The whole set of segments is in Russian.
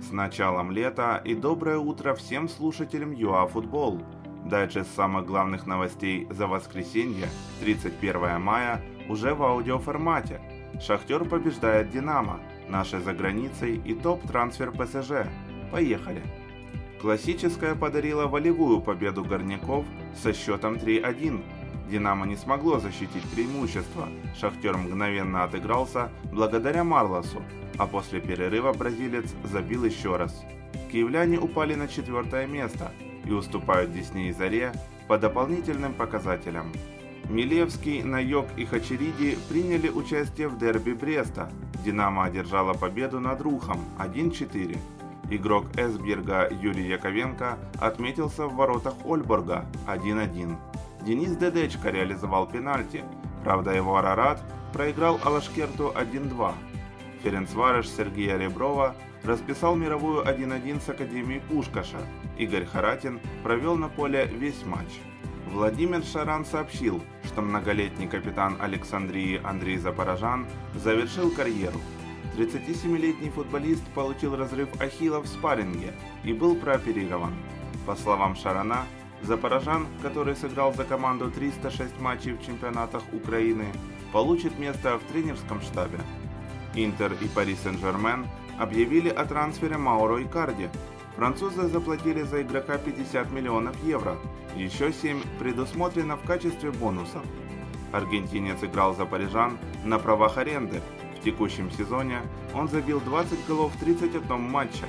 С началом лета и доброе утро всем слушателям ЮАФутбол. Дайджест самых главных новостей за воскресенье, 31 мая, уже в аудиоформате. Шахтер побеждает Динамо, наши за границей и топ-трансфер ПСЖ. Поехали! Классическая подарила волевую победу горняков со счетом 3-1. Динамо не смогло защитить преимущество. Шахтер мгновенно отыгрался благодаря Марлосу, а после перерыва бразилец забил еще раз. Киевляне упали на четвертое место и уступают Десне и Заре по дополнительным показателям. Милевский, Найок и Хачериди приняли участие в дерби Бреста. Динамо одержала победу над Рухом 1-4. Игрок Эсберга Юрий Яковенко отметился в воротах Ольборга 1-1. Денис Дедечко реализовал пенальти, правда его Арарат проиграл Алашкерту 1-2. Ференцварыш Сергея Реброва расписал мировую 1-1 с Академией Пушкаша. Игорь Харатин провел на поле весь матч. Владимир Шаран сообщил, что многолетний капитан Александрии Андрей Запорожан завершил карьеру. 37-летний футболист получил разрыв ахилла в спарринге и был прооперирован. По словам Шарана, Запорожан, который сыграл за команду 306 матчей в чемпионатах Украины, получит место в тренерском штабе. Интер и Пари Сен-Жермен объявили о трансфере Мауро Икарди. Французы заплатили за игрока 50 миллионов евро, еще 7 предусмотрено в качестве бонусов. Аргентинец играл за парижан на правах аренды. В текущем сезоне он забил 20 голов в 31 матче.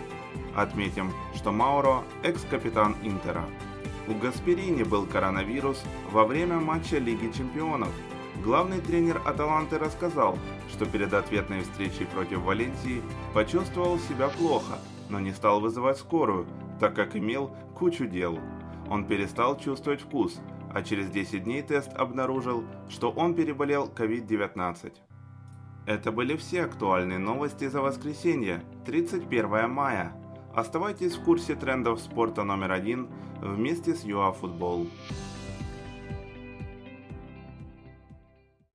Отметим, что Мауро – экс-капитан Интера. У Гасперини был коронавирус во время матча Лиги чемпионов. Главный тренер Аталанты рассказал, что перед ответной встречей против Валенсии почувствовал себя плохо, но не стал вызывать скорую, так как имел кучу дел. Он перестал чувствовать вкус, а через 10 дней тест обнаружил, что он переболел COVID-19. Это были все актуальные новости за воскресенье, 31 мая. Оставайтесь в курсе трендов спорта номер один вместе с ЮАФутбол. Футбол.